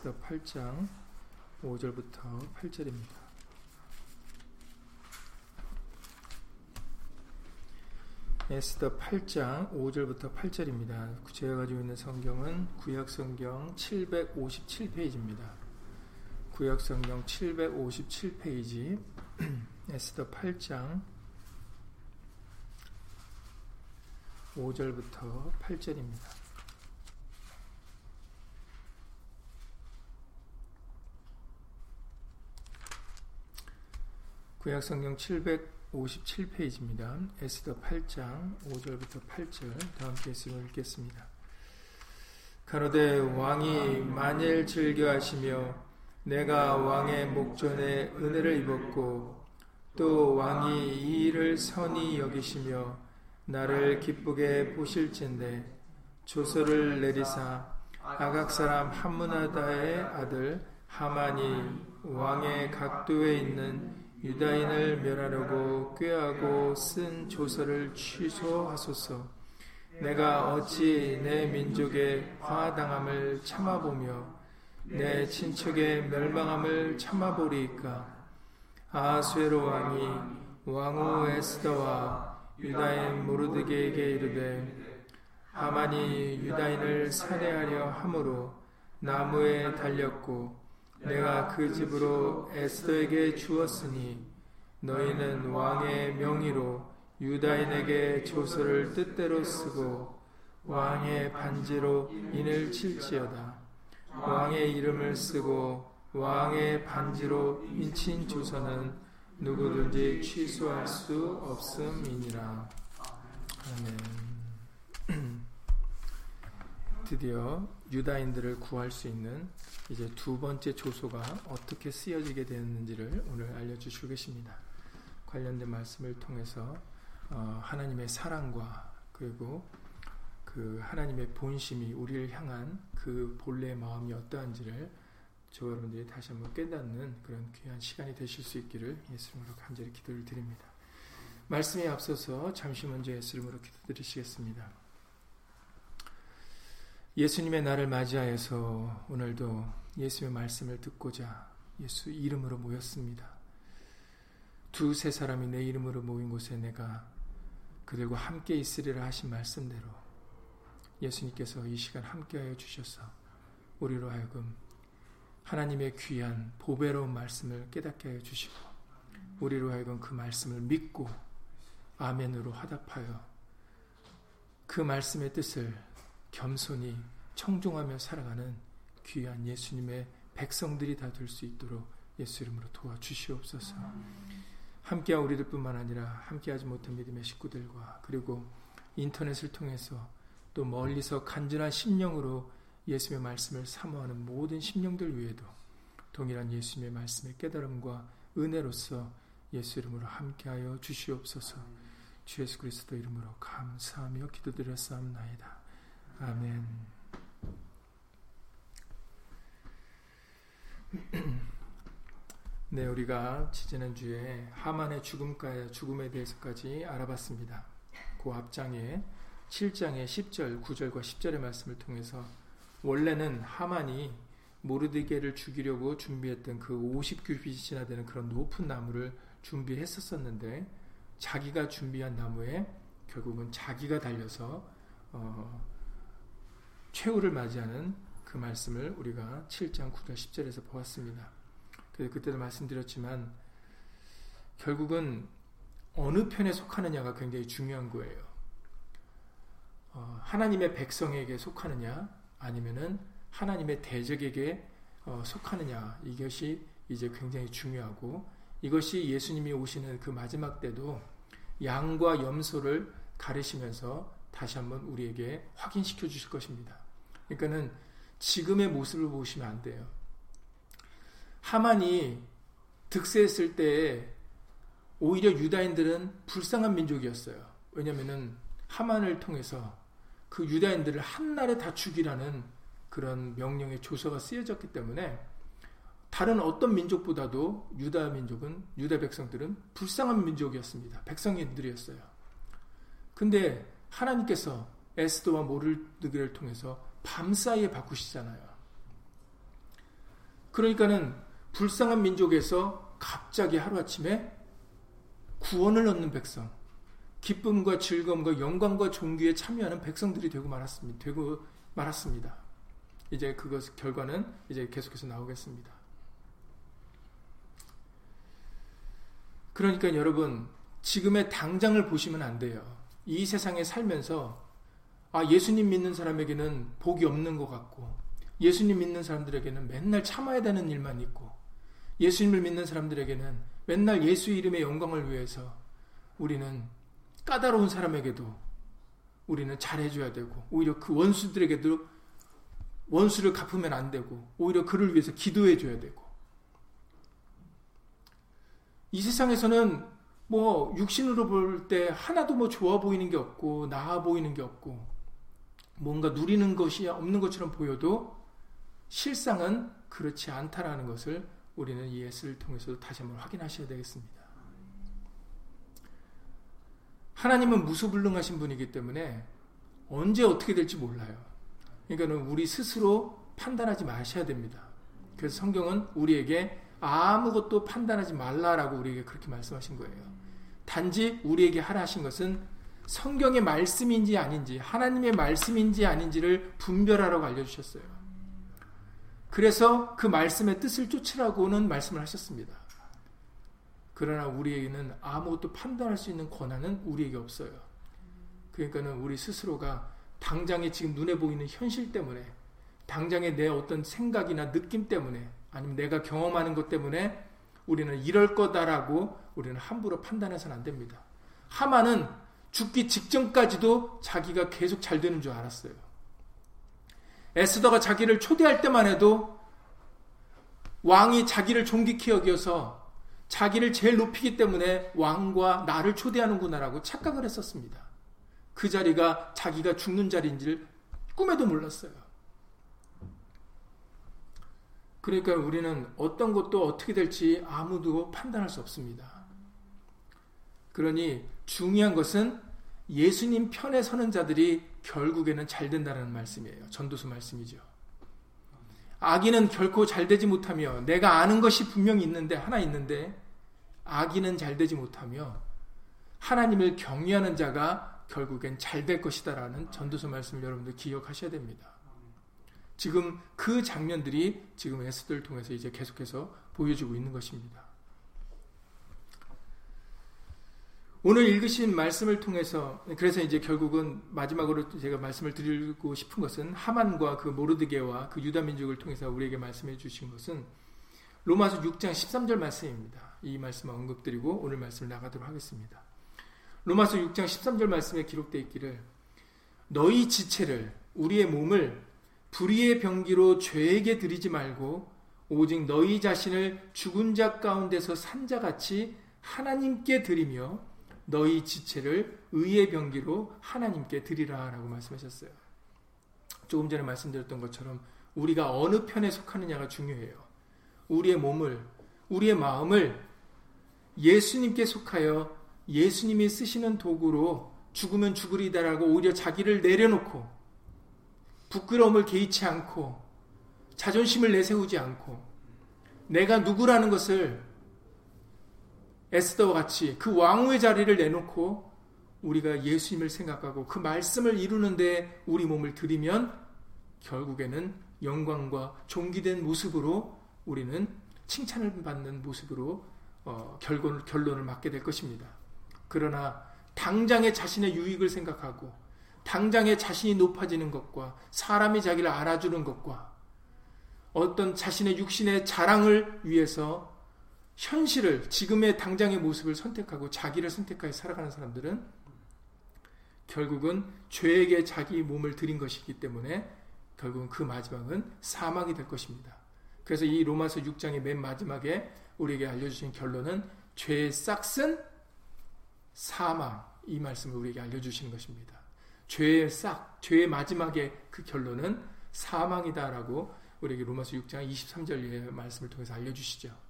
에스더 8장 5절부터 8절입니다. 에스더 8장 5절부터 8절입니다. 제가 가지고 있는 성경은 구약 성경 757페이지입니다. 구약 성경 757페이지 에스더 8장 5절부터 8절입니다. 구약성경 757페이지입니다. 에스더 8장 5절부터 8절 다 함께 말씀을 읽겠습니다. 가로되 왕이 만일 즐겨하시며 내가 왕의 목전에 은혜를 입었고 또 왕이 이 일을 선히 여기시며 나를 기쁘게 보실진데 조서를 내리사 아각 사람 함문하다의 아들 하만이 왕의 각도에 있는 유다인을 멸하려고 꾀하고 쓴 조서를 취소하소서. 내가 어찌 내 민족의 화당함을 참아보며 내 친척의 멸망함을 참아보리이까. 아수에로 왕이 왕후 에스더와 유다인 모르드게에게 이르되 하만이 유다인을 살해하려 함으로 나무에 달렸고 내가 그 집으로 에스더에게 주었으니 너희는 왕의 명의로 유다인에게 조서를 뜻대로 쓰고 왕의 반지로 인을 칠지어다. 왕의 이름을 쓰고 왕의 반지로 인친 조서는 누구든지 취소할 수 없음이니라. 아멘. 드디어 유다인들을 구할 수 있는 이제 두 번째 조소가 어떻게 쓰여지게 되었는지를 오늘 알려주시고 계십니다. 관련된 말씀을 통해서 어, 하나님의 사랑과 그리고 그 하나님의 본심이 우리를 향한 그 본래의 마음이 어떠한지를 저 여러분들이 다시 한번 깨닫는 그런 귀한 시간이 되실 수 있기를 예수님으로 간절히 기도를 드립니다. 말씀에 앞서서 잠시 먼저 예수님으로 기도드리시겠습니다. 예수님의 날을 맞이하여서 오늘도 예수의 말씀을 듣고자 예수 이름으로 모였습니다. 두세 사람이 내 이름으로 모인 곳에 내가 그들과 함께 있으리라 하신 말씀대로 예수님께서 이 시간 함께하여 주셔서 우리로 하여금 하나님의 귀한 보배로운 말씀을 깨닫게 하여 주시고 우리로 하여금 그 말씀을 믿고 아멘으로 화답하여 그 말씀의 뜻을 겸손히 청종하며 살아가는 귀한 예수님의 백성들이 다 될 수 있도록 예수 이름으로 도와주시옵소서. 함께한 우리들 뿐만 아니라 함께하지 못한 믿음의 식구들과 그리고 인터넷을 통해서 또 멀리서 간절한 심령으로 예수님의 말씀을 사모하는 모든 심령들 위에도 동일한 예수님의 말씀의 깨달음과 은혜로서 예수 이름으로 함께하여 주시옵소서. 주 예수 그리스도 이름으로 감사하며 기도드렸사옵나이다. 아멘. 네, 우리가 지지난 주에 하만의 죽음과 죽음에 대해서까지 알아봤습니다. 그 앞장에 7장의 10절, 9절과 10절의 말씀을 통해서 원래는 하만이 모르드게를 죽이려고 준비했던 그 50규빗이나 되는 그런 높은 나무를 준비했었었는데 자기가 준비한 나무에 결국은 자기가 달려서 어, 최후를 맞이하는 그 말씀을 우리가 7장 9절 10절에서 보았습니다. 그때도 말씀드렸지만 결국은 어느 편에 속하느냐가 굉장히 중요한 거예요. 어, 하나님의 백성에게 속하느냐 아니면은 하나님의 대적에게 어, 속하느냐 이것이 이제 굉장히 중요하고 이것이 예수님이 오시는 그 마지막 때도 양과 염소를 가르시면서 다시 한번 우리에게 확인시켜 주실 것입니다. 그러니까는 지금의 모습을 보시면 안 돼요. 하만이 득세했을 때 오히려 유다인들은 불쌍한 민족이었어요. 왜냐면은 하만을 통해서 그 유다인들을 한날에 다 죽이라는 그런 명령의 조서가 쓰여졌기 때문에 다른 어떤 민족보다도 유다 민족은 유다 백성들은 불쌍한 민족이었습니다. 백성인들이었어요. 근데 하나님께서 에스더와 모르드게를 통해서 밤사이에 바꾸시잖아요. 그러니까는 불쌍한 민족에서 갑자기 하루아침에 구원을 얻는 백성, 기쁨과 즐거움과 영광과 존귀에 참여하는 백성들이 되고 말았습니다. 되고 말았습니다. 이제 그것 결과는 이제 계속해서 나오겠습니다. 그러니까 여러분 지금의 당장을 보시면 안 돼요. 이 세상에 살면서 아 예수님 믿는 사람에게는 복이 없는 것 같고 예수님 믿는 사람들에게는 맨날 참아야 되는 일만 있고 예수님을 믿는 사람들에게는 맨날 예수 이름의 영광을 위해서 우리는 까다로운 사람에게도 우리는 잘해줘야 되고 오히려 그 원수들에게도 원수를 갚으면 안 되고 오히려 그를 위해서 기도해줘야 되고. 이 세상에서는 뭐 육신으로 볼 때 하나도 뭐 좋아 보이는 게 없고 나아 보이는 게 없고 뭔가 누리는 것이 없는 것처럼 보여도 실상은 그렇지 않다라는 것을 우리는 이 예수를 통해서 다시 한번 확인하셔야 되겠습니다. 하나님은 무소불능하신 분이기 때문에 언제 어떻게 될지 몰라요. 그러니까는 우리 스스로 판단하지 마셔야 됩니다. 그래서 성경은 우리에게 아무것도 판단하지 말라라고 우리에게 그렇게 말씀하신 거예요. 단지 우리에게 하라 하신 것은 성경의 말씀인지 아닌지, 하나님의 말씀인지 아닌지를 분별하라고 알려주셨어요. 그래서 그 말씀의 뜻을 쫓으라고는 말씀을 하셨습니다. 그러나 우리에게는 아무것도 판단할 수 있는 권한은 우리에게 없어요. 그러니까는 우리 스스로가 당장에 지금 눈에 보이는 현실 때문에, 당장에 내 어떤 생각이나 느낌 때문에, 아니면 내가 경험하는 것 때문에 우리는 이럴 거다라고 우리는 함부로 판단해서는 안 됩니다. 하마는 죽기 직전까지도 자기가 계속 잘 되는 줄 알았어요. 에스더가 자기를 초대할 때만 해도 왕이 자기를 존귀히 여겨서 자기를 제일 높이기 때문에 왕과 나를 초대하는구나라고 착각을 했었습니다. 그 자리가 자기가 죽는 자리인지를 꿈에도 몰랐어요. 그러니까 우리는 어떤 것도 어떻게 될지 아무도 판단할 수 없습니다. 그러니 중요한 것은 예수님 편에 서는 자들이 결국에는 잘 된다는 말씀이에요. 전도서 말씀이죠. 아기는 결코 잘 되지 못하며 내가 아는 것이 분명히 있는데 하나 있는데 아기는 잘 되지 못하며 하나님을 경외하는 자가 결국엔 잘 될 것이다라는 전도서 말씀을 여러분들 기억하셔야 됩니다. 지금 그 장면들이 지금 에스더를 통해서 이제 계속해서 보여주고 있는 것입니다. 오늘 읽으신 말씀을 통해서 그래서 이제 결국은 마지막으로 제가 말씀을 드리고 싶은 것은 하만과 그 모르드게와 그 유다 민족을 통해서 우리에게 말씀해 주신 것은 로마서 6장 13절 말씀입니다. 이 말씀을 언급드리고 오늘 말씀을 나가도록 하겠습니다. 로마서 6장 13절 말씀에 기록되어 있기를 너희 지체를 우리의 몸을 불의의 병기로 죄에게 드리지 말고 오직 너희 자신을 죽은 자 가운데서 산 자같이 하나님께 드리며 너희 지체를 의의 병기로 하나님께 드리라라고 말씀하셨어요. 조금 전에 말씀드렸던 것처럼 우리가 어느 편에 속하느냐가 중요해요. 우리의 몸을 우리의 마음을 예수님께 속하여 예수님이 쓰시는 도구로 죽으면 죽으리다라고 오히려 자기를 내려놓고 부끄러움을 개의치 않고 자존심을 내세우지 않고 내가 누구라는 것을 에스더와 같이 그 왕후의 자리를 내놓고 우리가 예수님을 생각하고 그 말씀을 이루는데 우리 몸을 들이면 결국에는 영광과 존귀된 모습으로 우리는 칭찬을 받는 모습으로 어, 결론을, 결론을 맞게 될 것입니다. 그러나 당장의 자신의 유익을 생각하고 당장에 자신이 높아지는 것과 사람이 자기를 알아주는 것과 어떤 자신의 육신의 자랑을 위해서 현실을 지금의 당장의 모습을 선택하고 자기를 선택하여 살아가는 사람들은 결국은 죄에게 자기 몸을 들인 것이기 때문에 결국은 그 마지막은 사망이 될 것입니다. 그래서 이 로마서 6장의 맨 마지막에 우리에게 알려주신 결론은 죄의 싹은 사망 이 말씀을 우리에게 알려주시는 것입니다. 죄의 싹, 죄의 마지막에 그 결론은 사망이다라고 우리에게 로마서 6장 23절의 말씀을 통해서 알려주시죠.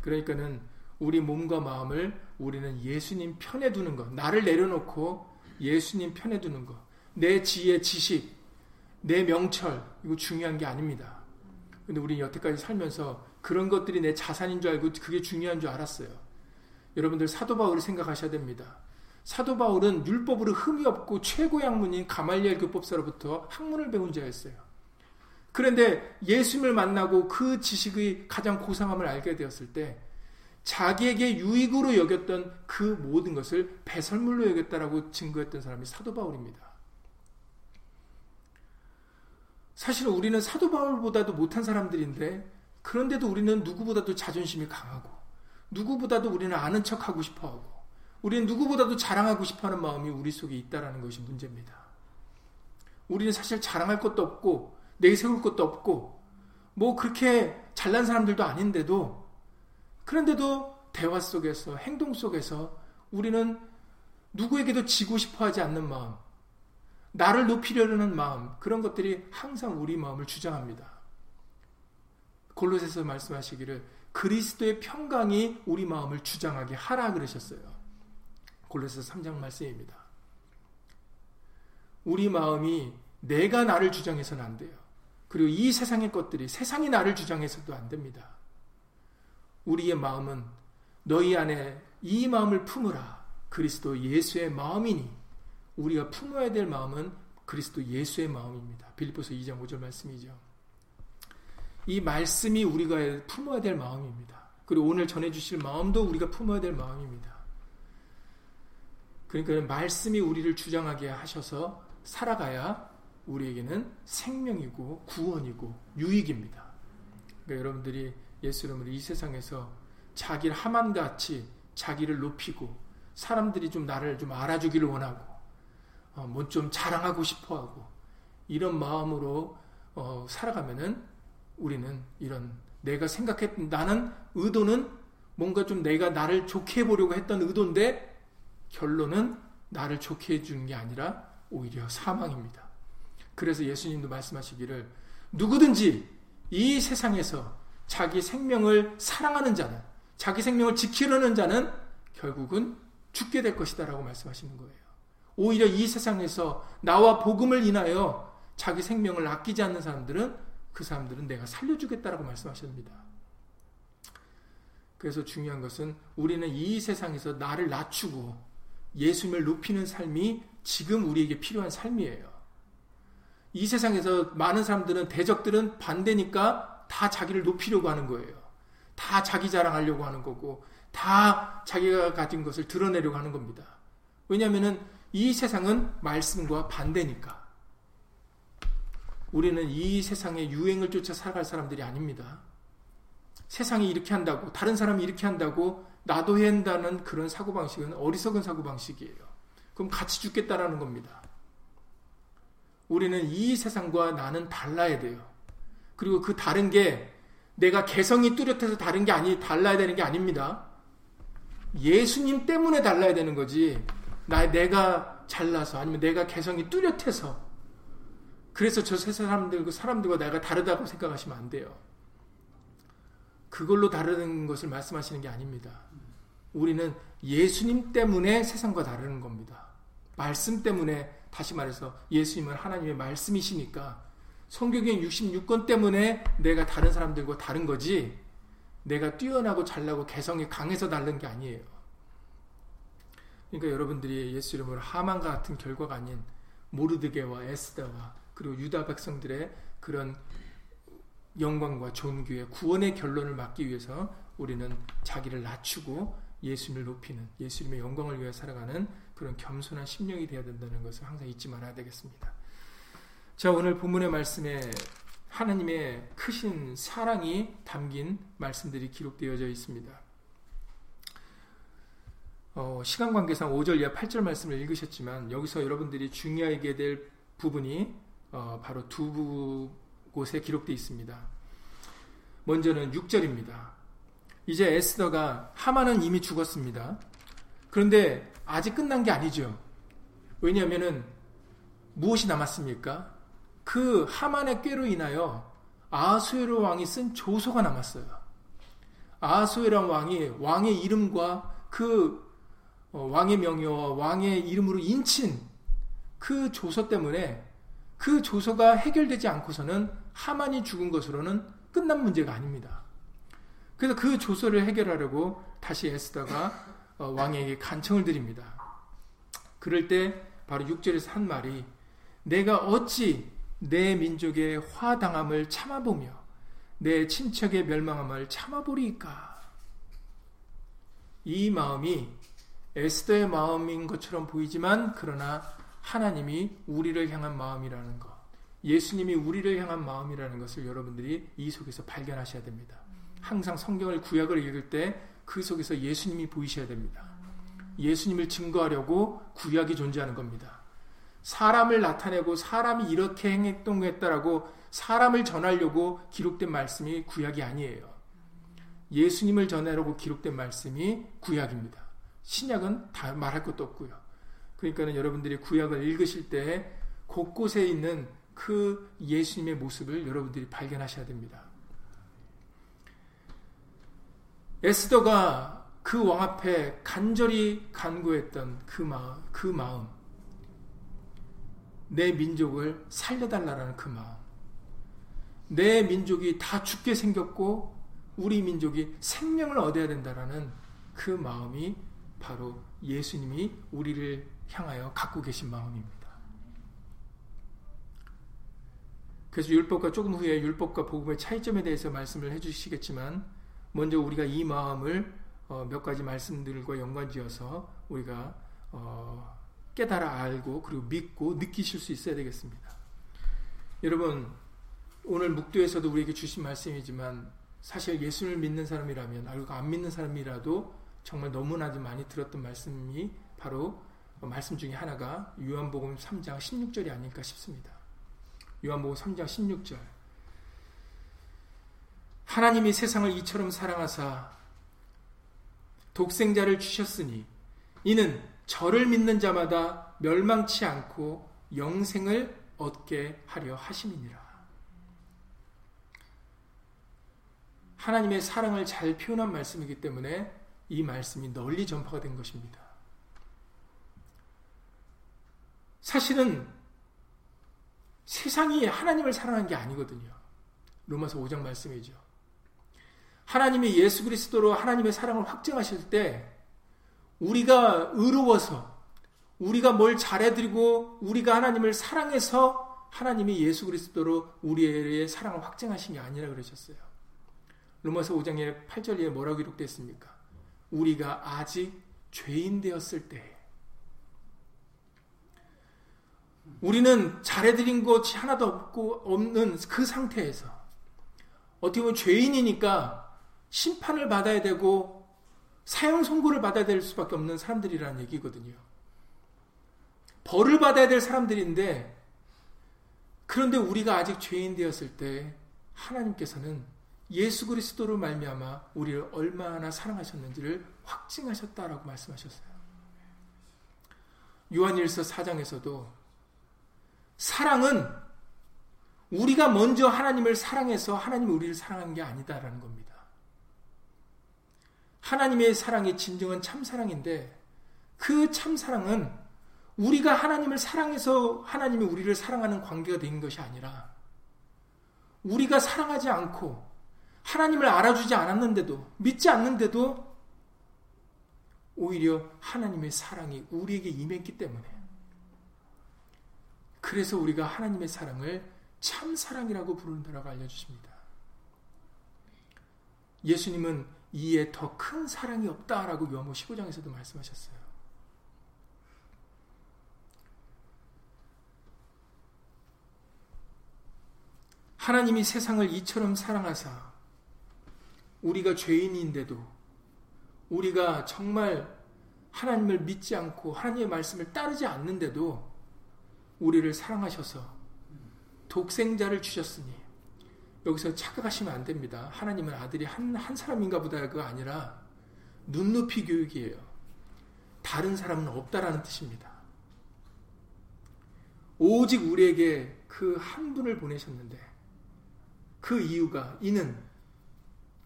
그러니까는 우리 몸과 마음을 우리는 예수님 편에 두는 것, 나를 내려놓고 예수님 편에 두는 것, 내 지혜, 지식, 내 명철, 이거 중요한 게 아닙니다. 근데 우리 여태까지 살면서 그런 것들이 내 자산인 줄 알고 그게 중요한 줄 알았어요. 여러분들 사도 바울을 생각하셔야 됩니다. 사도 바울은 율법으로 흠이 없고 최고 학문인 가말리엘 교법사로부터 학문을 배운 자였어요. 그런데 예수님을 만나고 그 지식의 가장 고상함을 알게 되었을 때 자기에게 유익으로 여겼던 그 모든 것을 배설물로 여겼다라고 증거했던 사람이 사도 바울입니다. 사실 우리는 사도 바울보다도 못한 사람들인데 그런데도 우리는 누구보다도 자존심이 강하고 누구보다도 우리는 아는 척하고 싶어하고 우리는 누구보다도 자랑하고 싶어하는 마음이 우리 속에 있다라는 것이 문제입니다. 우리는 사실 자랑할 것도 없고 내세울 것도 없고 뭐 그렇게 잘난 사람들도 아닌데도 그런데도 대화 속에서 행동 속에서 우리는 누구에게도 지고 싶어 하지 않는 마음 나를 높이려는 마음 그런 것들이 항상 우리 마음을 주장합니다. 골로새서 말씀하시기를 그리스도의 평강이 우리 마음을 주장하게 하라 그러셨어요. 골로새서 3장 말씀입니다. 우리 마음이 내가 나를 주장해서는 안 돼요. 그리고 이 세상의 것들이 세상이 나를 주장해서도 안 됩니다. 우리의 마음은 너희 안에 이 마음을 품으라. 그리스도 예수의 마음이니 우리가 품어야 될 마음은 그리스도 예수의 마음입니다. 빌립보서 2장 5절 말씀이죠. 이 말씀이 우리가 품어야 될 마음입니다. 그리고 오늘 전해 주실 마음도 우리가 품어야 될 마음입니다. 그러니까 말씀이 우리를 주장하게 하셔서 살아가야 우리에게는 생명이고 구원이고 유익입니다. 그러니까 여러분들이 예수 이름으로 이 세상에서 자기를 하만같이 자기를 높이고 사람들이 좀 나를 좀 알아주기를 원하고 어, 뭐좀 자랑하고 싶어하고 이런 마음으로 어, 살아가면은 우리는 이런 내가 생각했 나는 의도는 뭔가 좀 내가 나를 좋게 해보려고 했던 의도인데 결론은 나를 좋게 해주는 게 아니라 오히려 사망입니다. 그래서 예수님도 말씀하시기를 누구든지 이 세상에서 자기 생명을 사랑하는 자는 자기 생명을 지키려는 자는 결국은 죽게 될 것이다라고 말씀하시는 거예요. 오히려 이 세상에서 나와 복음을 인하여 자기 생명을 아끼지 않는 사람들은 그 사람들은 내가 살려주겠다라고 말씀하십니다. 그래서 중요한 것은 우리는 이 세상에서 나를 낮추고 예수님을 높이는 삶이 지금 우리에게 필요한 삶이에요. 이 세상에서 많은 사람들은 대적들은 반대니까 다 자기를 높이려고 하는 거예요. 다 자기 자랑하려고 하는 거고 다 자기가 가진 것을 드러내려고 하는 겁니다. 왜냐하면 이 세상은 말씀과 반대니까. 우리는 이 세상의 유행을 쫓아 살아갈 사람들이 아닙니다. 세상이 이렇게 한다고, 다른 사람이 이렇게 한다고, 나도 해야 한다는 그런 사고방식은 어리석은 사고방식이에요. 그럼 같이 죽겠다라는 겁니다. 우리는 이 세상과 나는 달라야 돼요. 그리고 그 다른 게 내가 개성이 뚜렷해서 다른 게 아니, 달라야 되는 게 아닙니다. 예수님 때문에 달라야 되는 거지. 나 내가 잘나서 아니면 내가 개성이 뚜렷해서 그래서 저 세 사람들과 사람들과 내가 다르다고 생각하시면 안 돼요. 그걸로 다르는 것을 말씀하시는 게 아닙니다. 우리는 예수님 때문에 세상과 다르는 겁니다. 말씀 때문에 다시 말해서 예수님은 하나님의 말씀이시니까 성경의 66권 때문에 내가 다른 사람들과 다른 거지 내가 뛰어나고 잘나고 개성이 강해서 다른 게 아니에요. 그러니까 여러분들이 예수 이름으로 하만과 같은 결과가 아닌 모르드게와 에스다와 그리고 유다 백성들의 그런 영광과 존귀의 구원의 결론을 막기 위해서 우리는 자기를 낮추고 예수님을 높이는 예수님의 영광을 위해 살아가는 그런 겸손한 심령이 되어야 된다는 것을 항상 잊지 말아야 되겠습니다. 자 오늘 본문의 말씀에 하나님의 크신 사랑이 담긴 말씀들이 기록되어져 있습니다. 어, 시간 관계상 5절 이하 8절 말씀을 읽으셨지만 여기서 여러분들이 중요하게 될 부분이 어, 바로 두 곳에 기록되어 있습니다. 먼저는 6절입니다. 이제 에스더가 하만은 이미 죽었습니다. 그런데 아직 끝난 게 아니죠. 왜냐하면 무엇이 남았습니까? 그 하만의 꾀로 인하여 아수에로 왕이 쓴 조서가 남았어요. 아수에란 왕이 왕의 이름과 그 어, 왕의 명예와 왕의 이름으로 인친 그 조서 때문에 그 조서가 해결되지 않고서는 하만이 죽은 것으로는 끝난 문제가 아닙니다. 그래서 그 조서를 해결하려고 다시 에스더가 어, 왕에게 간청을 드립니다. 그럴 때 바로 6절에서 한 말이 내가 어찌 내 민족의 화당함을 참아보며 내 친척의 멸망함을 참아보리까? 이 마음이 에스더의 마음인 것처럼 보이지만 그러나 하나님이 우리를 향한 마음이라는 것, 예수님이 우리를 향한 마음이라는 것을 여러분들이 이 속에서 발견하셔야 됩니다. 항상 성경을 구약을 읽을 때 그 속에서 예수님이 보이셔야 됩니다. 예수님을 증거하려고 구약이 존재하는 겁니다. 사람을 나타내고 사람이 이렇게 행동했다라고 사람을 전하려고 기록된 말씀이 구약이 아니에요. 예수님을 전하려고 기록된 말씀이 구약입니다. 신약은 다 말할 것도 없고요. 그러니까는 여러분들이 구약을 읽으실 때 곳곳에 있는 그 예수님의 모습을 여러분들이 발견하셔야 됩니다. 에스더가 그 왕 앞에 간절히 간구했던 그 마음, 그 마음, 내 민족을 살려달라는 그 마음, 내 민족이 다 죽게 생겼고 우리 민족이 생명을 얻어야 된다라는 그 마음이 바로 예수님이 우리를 향하여 갖고 계신 마음입니다. 그래서 율법과 조금 후에 율법과 복음의 차이점에 대해서 말씀을 해주시겠지만 먼저 우리가 이 마음을 어, 몇 가지 말씀들과 연관지어서 우리가 어, 깨달아 알고 그리고 믿고 느끼실 수 있어야 되겠습니다. 여러분 오늘 묵도에서도 우리에게 주신 말씀이지만 사실 예수를 믿는 사람이라면 알고 안 믿는 사람이라도 정말 너무나도 많이 들었던 말씀이 바로 말씀 중에 하나가 요한복음 3장 16절이 아닐까 싶습니다. 요한복음 3장 16절 하나님이 세상을 이처럼 사랑하사 독생자를 주셨으니 이는 저를 믿는 자마다 멸망치 않고 영생을 얻게 하려 하심이니라. 하나님의 사랑을 잘 표현한 말씀이기 때문에 이 말씀이 널리 전파가 된 것입니다. 사실은 세상이 하나님을 사랑한 게 아니거든요. 로마서 5장 말씀이죠. 하나님이 예수 그리스도로 하나님의 사랑을 확증하실 때 우리가 의로워서 우리가 뭘 잘해드리고 우리가 하나님을 사랑해서 하나님이 예수 그리스도로 우리의 사랑을 확증하신 게 아니라 그러셨어요. 로마서 5장의 8절에 뭐라고 기록됐습니까? 우리가 아직 죄인 되었을 때 우리는 잘해드린 것이 하나도 없고 없는 그 상태에서 어떻게 보면 죄인이니까 심판을 받아야 되고 사형 선고를 받아야 될 수밖에 없는 사람들이라는 얘기거든요. 벌을 받아야 될 사람들인데 그런데 우리가 아직 죄인 되었을 때 하나님께서는 예수 그리스도로 말미암아 우리를 얼마나 사랑하셨는지를 확증하셨다라고 말씀하셨어요. 요한일서 4장에서도 사랑은 우리가 먼저 하나님을 사랑해서 하나님이 우리를 사랑한 게 아니다라는 겁니다. 하나님의 사랑이 진정한 참사랑인데 그 참사랑은 우리가 하나님을 사랑해서 하나님이 우리를 사랑하는 관계가 된 것이 아니라 우리가 사랑하지 않고 하나님을 알아주지 않았는데도 믿지 않는데도 오히려 하나님의 사랑이 우리에게 임했기 때문에 그래서 우리가 하나님의 사랑을 참 사랑이라고 부른다고 알려주십니다. 예수님은 이에 더 큰 사랑이 없다라고 요한복 15장에서도 말씀하셨어요. 하나님이 세상을 이처럼 사랑하사 우리가 죄인인데도 우리가 정말 하나님을 믿지 않고 하나님의 말씀을 따르지 않는데도 우리를 사랑하셔서 독생자를 주셨으니 여기서 착각하시면 안 됩니다. 하나님은 아들이 한, 한 사람인가 보다가 아니라 눈높이 교육이에요. 다른 사람은 없다라는 뜻입니다. 오직 우리에게 그 한 분을 보내셨는데 그 이유가 이는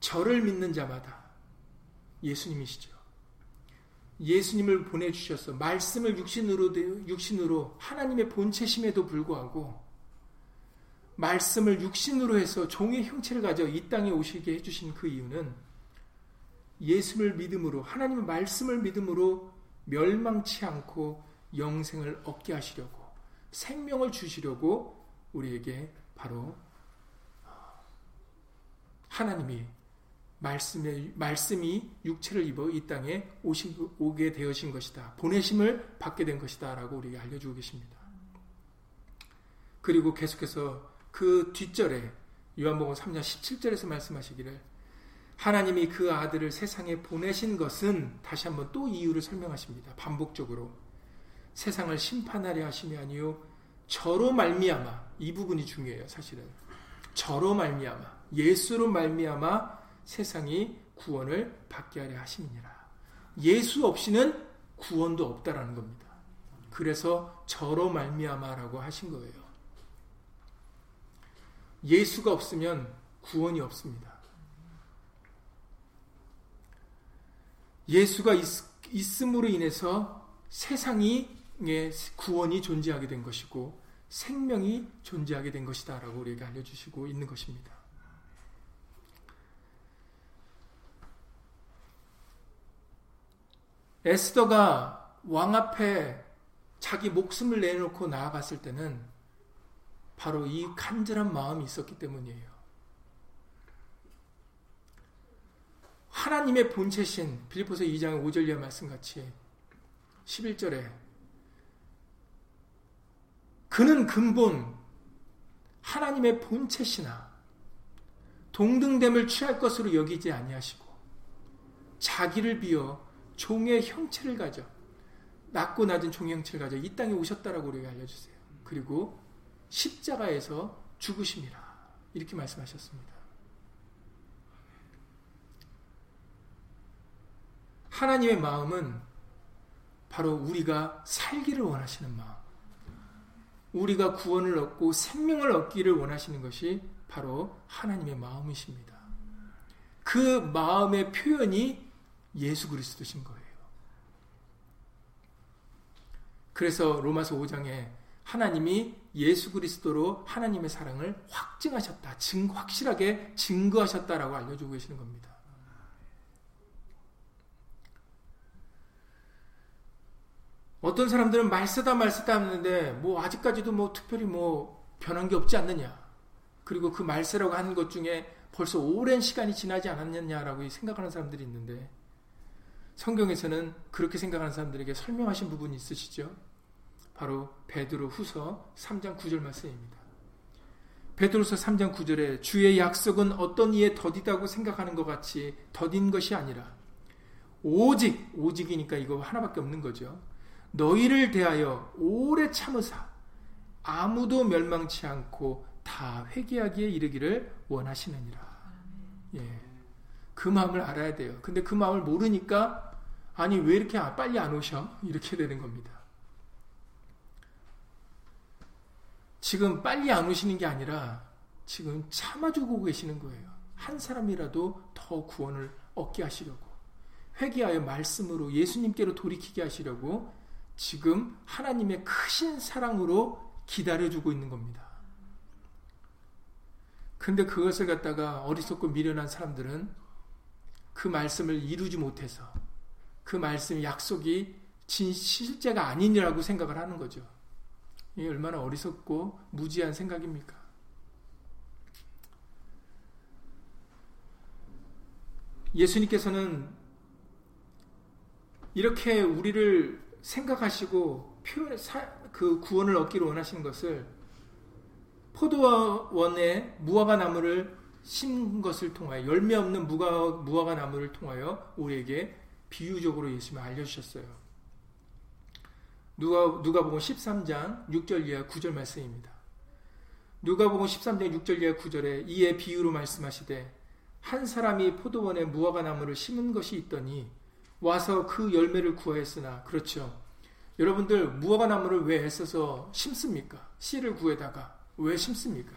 저를 믿는 자마다 예수님이시죠. 예수님을 보내주셔서 말씀을 육신으로, 육신으로 하나님의 본체심에도 불구하고 말씀을 육신으로 해서 종의 형체를 가져 이 땅에 오시게 해주신 그 이유는 예수를 믿음으로 하나님의 말씀을 믿음으로 멸망치 않고 영생을 얻게 하시려고 생명을 주시려고 우리에게 바로 하나님이 말씀의, 말씀이 육체를 입어 이 땅에 오시, 오게 되어진 것이다. 보내심을 받게 된 것이다. 라고 우리에게 알려주고 계십니다. 그리고 계속해서 그 뒷절에 요한복음 3장 17절에서 말씀하시기를 하나님이 그 아들을 세상에 보내신 것은 다시 한번 또 이유를 설명하십니다. 반복적으로 세상을 심판하려 하심이 아니요 저로 말미암아 이 부분이 중요해요. 사실은 저로 말미암아 예수로 말미암아 세상이 구원을 받게 하려 하심이니라. 예수 없이는 구원도 없다라는 겁니다. 그래서 저로 말미암아라고 하신 거예요. 예수가 없으면 구원이 없습니다. 예수가 있, 음으로 인해서 세상이 구원이 존재하게 된 것이고 생명이 존재하게 된 것이다 라고 우리에게 알려주시고 있는 것입니다. 에스더가 왕 앞에 자기 목숨을 내놓고 나아갔을 때는 바로 이 간절한 마음이 있었기 때문이에요. 하나님의 본체신 빌리포스 2장 5절 이하 말씀같이 11절에 그는 근본 하나님의 본체시나 동등됨을 취할 것으로 여기지 아니하시고 자기를 비어 종의 형체를 가져 낮고 낮은 종의 형체를 가져 이 땅에 오셨다라고 우리가 알려주세요. 그리고 십자가에서 죽으심이라 이렇게 말씀하셨습니다. 하나님의 마음은 바로 우리가 살기를 원하시는 마음. 우리가 구원을 얻고 생명을 얻기를 원하시는 것이 바로 하나님의 마음이십니다. 그 마음의 표현이 예수 그리스도신 거예요. 그래서 로마서 5장에 하나님이 예수 그리스도로 하나님의 사랑을 확증하셨다. 증, 확실하게 증거하셨다라고 알려주고 계시는 겁니다. 어떤 사람들은 말 쓰다 말 쓰다 하는데 뭐 아직까지도 뭐 특별히 뭐 변한 게 없지 않느냐. 그리고 그 말세라고 하는 것 중에 벌써 오랜 시간이 지나지 않았느냐라고 생각하는 사람들이 있는데 성경에서는 그렇게 생각하는 사람들에게 설명하신 부분이 있으시죠? 바로 베드로 후서 3장 9절 말씀입니다. 베드로서 3장 9절에 주의 약속은 어떤 이에 더디다고 생각하는 것 같이 더딘 것이 아니라 오직 오직이니까 이거 하나밖에 없는 거죠. 너희를 대하여 오래 참으사 아무도 멸망치 않고 다 회개하기에 이르기를 원하시느니라. 예. 그 마음을 알아야 돼요. 근데 그 마음을 모르니까 아니 왜 이렇게 빨리 안 오셔? 이렇게 되는 겁니다. 지금 빨리 안 오시는 게 아니라 지금 참아주고 계시는 거예요. 한 사람이라도 더 구원을 얻게 하시려고 회개하여 말씀으로 예수님께로 돌이키게 하시려고 지금 하나님의 크신 사랑으로 기다려주고 있는 겁니다. 근데 그것을 갖다가 어리석고 미련한 사람들은 그 말씀을 이루지 못해서 그 말씀 약속이 진 실제가 아니라고 생각을 하는 거죠. 이게 얼마나 어리석고 무지한 생각입니까? 예수님께서는 이렇게 우리를 생각하시고 그 구원을 얻기를 원하시는 것을 포도원에 무화과 나무를 심은 것을 통하여 열매 없는 무화, 무화과 나무를 통하여 우리에게 비유적으로 예수님이 알려주셨어요. 누가, 누가복음 13장 6절 이하 9절 말씀입니다. 누가복음 13장 6절 이하 9절에 이에 비유로 말씀하시되 한 사람이 포도원에 무화과 나무를 심은 것이 있더니 와서 그 열매를 구하였으나 그렇죠. 여러분들 무화과 나무를 왜 애써서 심습니까? 씨를 구해다가 왜 심습니까?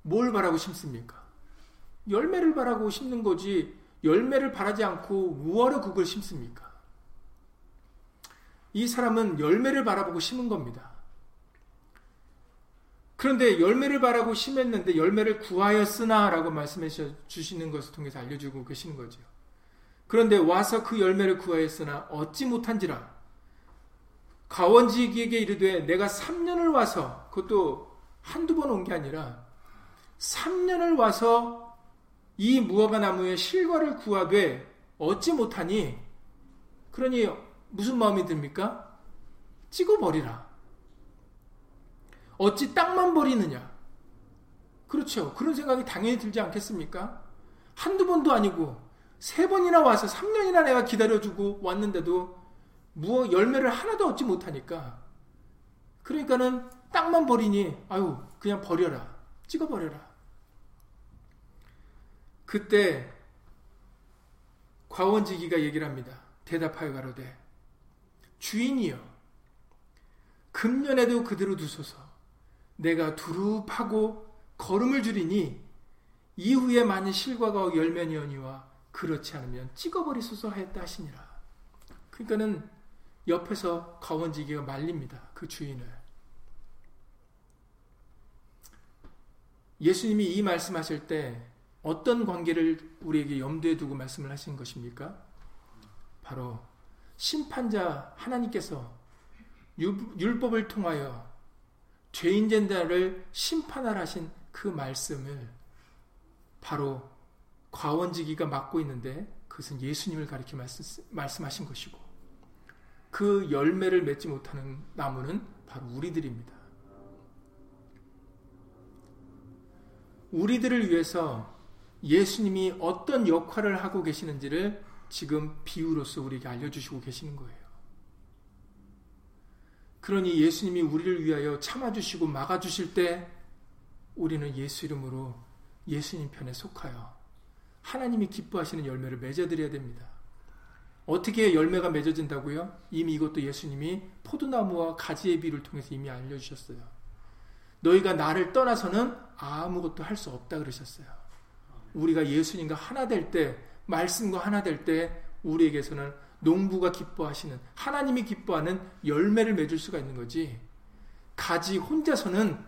뭘 바라고 심습니까? 열매를 바라고 심는 거지 열매를 바라지 않고 무엇로 그걸 심습니까? 이 사람은 열매를 바라보고 심은 겁니다. 그런데 열매를 바라고 심했는데 열매를 구하였으나 라고 말씀해 주시는 것을 통해서 알려주고 계시는 거죠. 그런데 와서 그 열매를 구하였으나 얻지 못한지라 가원지기에게 이르되 내가 3년을 와서 그것도 한두 번 온 게 아니라 3년을 와서 이 무화과 나무의 실과를 구하되 얻지 못하니 그러니 무슨 마음이 듭니까? 찍어버리라. 어찌 땅만 버리느냐? 그렇죠. 그런 생각이 당연히 들지 않겠습니까? 한두 번도 아니고 세 번이나 와서 3년이나 내가 기다려주고 왔는데도 무어 열매를 하나도 얻지 못하니까 그러니까는 땅만 버리니 아유 그냥 버려라 찍어버려라 그때 과원지기가 얘기를 합니다 대답하여 가로되 주인이여 금년에도 그대로 두소서 내가 두릅하고 걸음을 줄이니 이후에 많은 실과가 열매니언니와 그렇지 않으면 찍어버리소서 하였다 하시니라. 그러니까는 옆에서 가원지기가 말립니다. 그 주인을. 예수님이 이 말씀하실 때 어떤 관계를 우리에게 염두에 두고 말씀을 하신 것입니까? 바로 심판자 하나님께서 율법을 통하여 죄인된 자를 심판하라 하신 그 말씀을 바로 과원지기가 맡고 있는데 그것은 예수님을 가리켜 말씀하신 것이고 그 열매를 맺지 못하는 나무는 바로 우리들입니다. 우리들을 위해서 예수님이 어떤 역할을 하고 계시는지를 지금 비유로서 우리에게 알려주시고 계시는 거예요. 그러니 예수님이 우리를 위하여 참아주시고 막아주실 때 우리는 예수 이름으로 예수님 편에 속하여 하나님이 기뻐하시는 열매를 맺어드려야 됩니다. 어떻게 열매가 맺어진다고요? 이미 이것도 예수님이 포도나무와 가지의 비를 통해서 이미 알려주셨어요. 너희가 나를 떠나서는 아무것도 할 수 없다 그러셨어요. 우리가 예수님과 하나 될 때, 말씀과 하나 될 때, 우리에게서는 농부가 기뻐하시는, 하나님이 기뻐하는 열매를 맺을 수가 있는 거지. 가지 혼자서는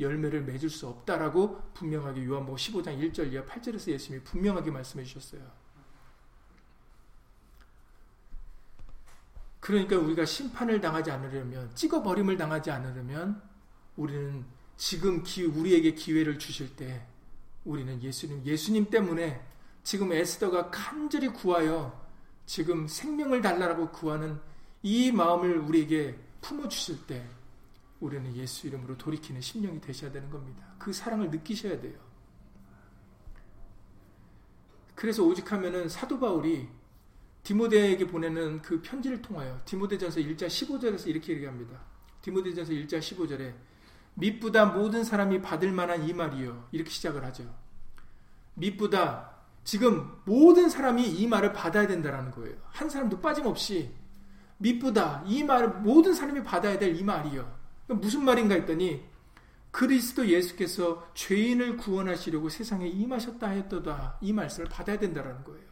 열매를 맺을 수 없다라고 분명하게 요한복음 15장 1절 이하 8절에서 예수님이 분명하게 말씀해 주셨어요. 그러니까 우리가 심판을 당하지 않으려면 찍어버림을 당하지 않으려면 우리는 지금 기, 우리에게 기회를 주실 때 우리는 예수님 예수님 때문에 지금 에스더가 간절히 구하여 지금 생명을 달라라고 구하는 이 마음을 우리에게 품어 주실 때 우리는 예수 이름으로 돌이키는 심령이 되셔야 되는 겁니다. 그 사랑을 느끼셔야 돼요. 그래서 오직 하면은 사도 바울이 디모데에게 보내는 그 편지를 통하여 디모데전서 1장 15절에서 이렇게 얘기합니다. 디모데전서 1장 15절에 밑보다 모든 사람이 받을 만한 이 말이요. 이렇게 시작을 하죠. 밑보다 지금 모든 사람이 이 말을 받아야 된다라는 거예요. 한 사람도 빠짐없이 밑보다 이 말을 모든 사람이 받아야 될 이 말이요. 무슨 말인가 했더니 그리스도 예수께서 죄인을 구원하시려고 세상에 임하셨다 하였도다 이 말씀을 받아야 된다라는 거예요.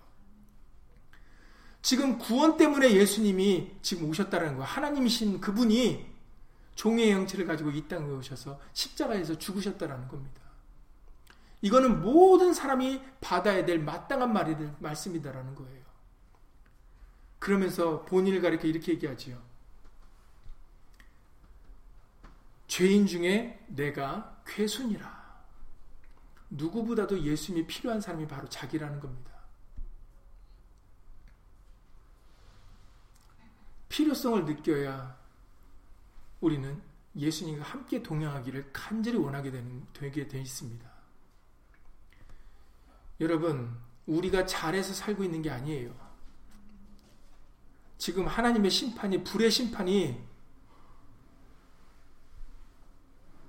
지금 구원 때문에 예수님이 지금 오셨다는 거예요. 하나님이신 그분이 종의 형체를 가지고 이 땅에 오셔서 십자가에서 죽으셨다라는 겁니다. 이거는 모든 사람이 받아야 될 마땅한 말이 말씀이다라는 거예요. 그러면서 본인을 가리켜 이렇게 얘기하지요. 죄인 중에 내가 괴순이라. 누구보다도 예수님이 필요한 사람이 바로 자기라는 겁니다. 필요성을 느껴야 우리는 예수님과 함께 동행하기를 간절히 원하게 되는, 되게 돼 있습니다. 여러분, 우리가 잘해서 살고 있는 게 아니에요. 지금 하나님의 심판이, 불의 심판이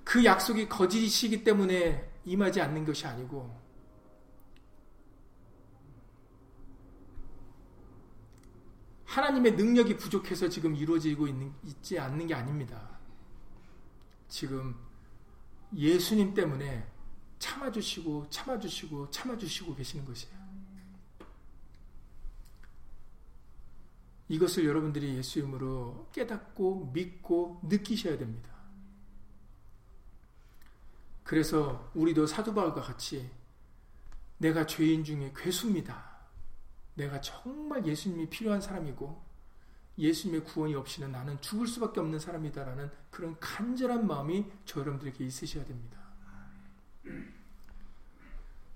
그 약속이 거짓이기 때문에 임하지 않는 것이 아니고 하나님의 능력이 부족해서 지금 이루어지고 있는, 있지 않는 게 아닙니다. 지금 예수님 때문에 참아주시고 참아주시고 참아주시고 계시는 것이에요. 이것을 여러분들이 예수 이름으로 깨닫고 믿고 느끼셔야 됩니다. 그래서 우리도 사도 바울과 같이 내가 죄인 중에 괴수입니다. 내가 정말 예수님이 필요한 사람이고 예수님의 구원이 없이는 나는 죽을 수밖에 없는 사람이다라는 그런 간절한 마음이 저 여러분들에게 있으셔야 됩니다.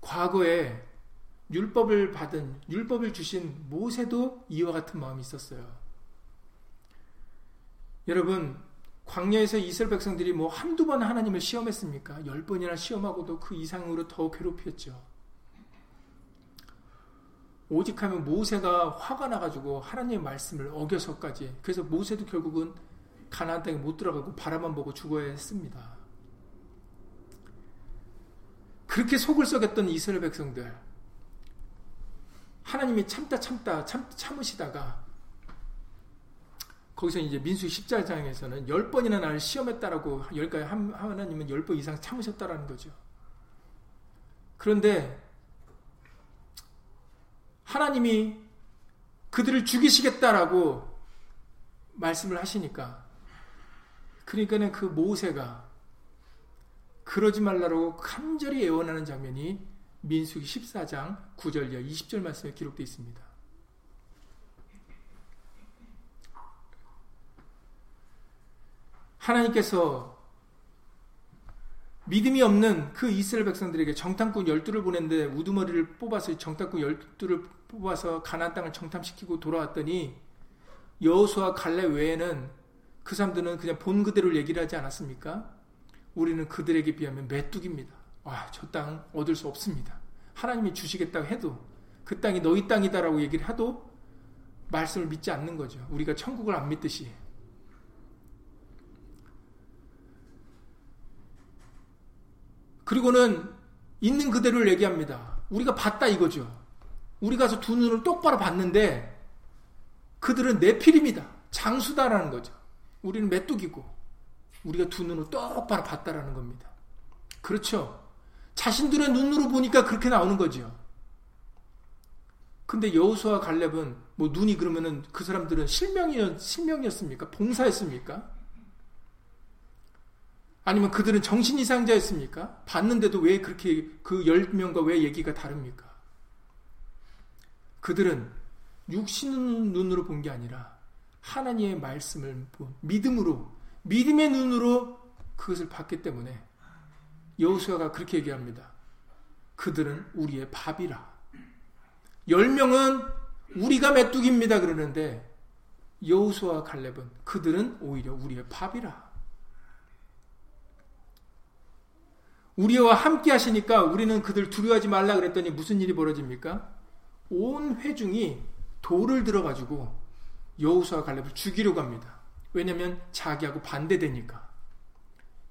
과거에 율법을 받은 율법을 주신 모세도 이와 같은 마음이 있었어요. 여러분 광야에서 이스라엘 백성들이 뭐 한두 번 하나님을 시험했습니까? 열 번이나 시험하고도 그 이상으로 더 괴롭혔죠. 오직 하면 모세가 화가 나가지고 하나님의 말씀을 어겨서까지 그래서 모세도 결국은 가나안 땅에 못 들어가고 바라만 보고 죽어야 했습니다. 그렇게 속을 썩였던 이스라엘 백성들 하나님이 참다 참다 참, 참으시다가 거기서 이제 민수 14장에서는 열 번이나 나를 시험했다라고 열까지 하나님은 열번 이상 참으셨다라는 거죠. 그런데 하나님이 그들을 죽이시겠다라고 말씀을 하시니까 그러니까는 그 모세가 그러지 말라고 간절히 애원하는 장면이 민수기 14장 9절 이하 20절 말씀에 기록되어 있습니다. 하나님께서 믿음이 없는 그 이스라엘 백성들에게 정탐꾼 열두를 보냈는데 우두머리를 뽑아서 정탐꾼 열두를 뽑아서 가나안 땅을 정탐시키고 돌아왔더니 여호수아 갈렙 외에는 그 사람들은 그냥 본 그대로 얘기를 하지 않았습니까? 우리는 그들에게 비하면 메뚜기입니다. 와, 저 땅 얻을 수 없습니다. 하나님이 주시겠다고 해도 그 땅이 너희 땅이다라고 얘기를 해도 말씀을 믿지 않는 거죠. 우리가 천국을 안 믿듯이. 그리고는 있는 그대로를 얘기합니다. 우리가 봤다 이거죠. 우리 가서 두 눈을 똑바로 봤는데 그들은 내필입니다. 장수다라는 거죠. 우리는 메뚜기고 우리가 두 눈을 똑바로 봤다라는 겁니다. 그렇죠. 자신들의 눈으로 보니까 그렇게 나오는 거죠. 근데 여호수아 갈렙은 뭐 눈이 그러면은 그 사람들은 실명이었 실명이었습니까? 봉사였습니까? 아니면 그들은 정신 이상자였습니까? 봤는데도 왜 그렇게 그 10명과 왜 얘기가 다릅니까? 그들은 육신 눈으로 본 게 아니라 하나님의 말씀을 본 믿음으로 믿음의 눈으로 그것을 봤기 때문에 여호수아가 그렇게 얘기합니다. 그들은 우리의 밥이라. 열 명은 우리가 메뚜기입니다 그러는데 여호수아 갈렙은 그들은 오히려 우리의 밥이라. 우리와 함께 하시니까 우리는 그들 두려워하지 말라 그랬더니 무슨 일이 벌어집니까? 온 회중이 돌을 들어가지고 여우수와 갈렙을 죽이려고 합니다. 왜냐하면 자기하고 반대되니까.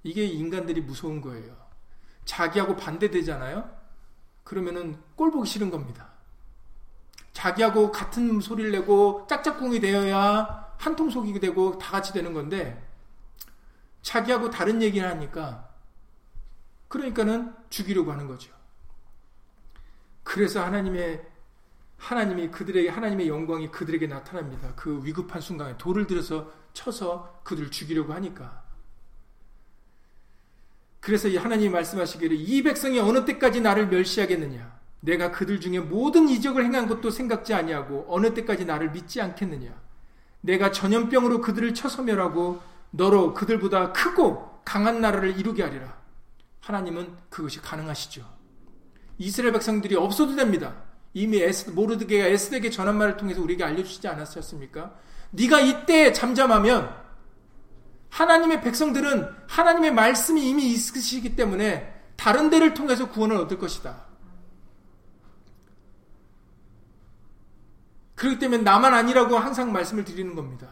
이게 인간들이 무서운 거예요. 자기하고 반대되잖아요. 그러면은 꼴 보기 싫은 겁니다. 자기하고 같은 소리를 내고 짝짝꿍이 되어야 한통속이 되고 다 같이 되는 건데 자기하고 다른 얘기를 하니까 그러니까는 죽이려고 하는 거죠. 그래서 하나님의 하나님이 그들에게 하나님의 영광이 그들에게 나타납니다. 그 위급한 순간에 돌을 들여서 쳐서 그들을 죽이려고 하니까. 그래서 이 하나님이 말씀하시기를 이 백성이 어느 때까지 나를 멸시하겠느냐? 내가 그들 중에 모든 이적을 행한 것도 생각지 아니하고 어느 때까지 나를 믿지 않겠느냐? 내가 전염병으로 그들을 쳐서 멸하고 너로 그들보다 크고 강한 나라를 이루게 하리라. 하나님은 그것이 가능하시죠. 이스라엘 백성들이 없어도 됩니다. 이미 에스, 모르드게가 에스덱의 전한 말을 통해서 우리에게 알려주시지 않았습니까? 네가 이때 잠잠하면 하나님의 백성들은 하나님의 말씀이 이미 있으시기 때문에 다른 데를 통해서 구원을 얻을 것이다. 그렇기 때문에 나만 아니라고 항상 말씀을 드리는 겁니다.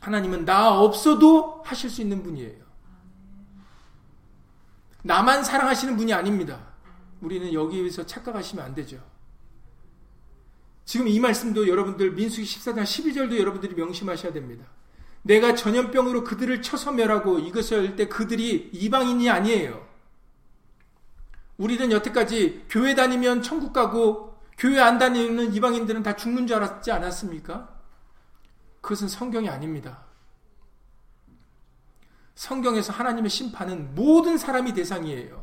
하나님은 나 없어도 하실 수 있는 분이에요. 나만 사랑하시는 분이 아닙니다. 우리는 여기에서 착각하시면 안 되죠. 지금 이 말씀도 여러분들 민수기 14장 12절도 여러분들이 명심하셔야 됩니다. 내가 전염병으로 그들을 쳐서 멸하고 이것을 할 때 그들이 이방인이 아니에요. 우리는 여태까지 교회 다니면 천국 가고 교회 안 다니는 이방인들은 다 죽는 줄 알았지 않았습니까? 그것은 성경이 아닙니다. 성경에서 하나님의 심판은 모든 사람이 대상이에요.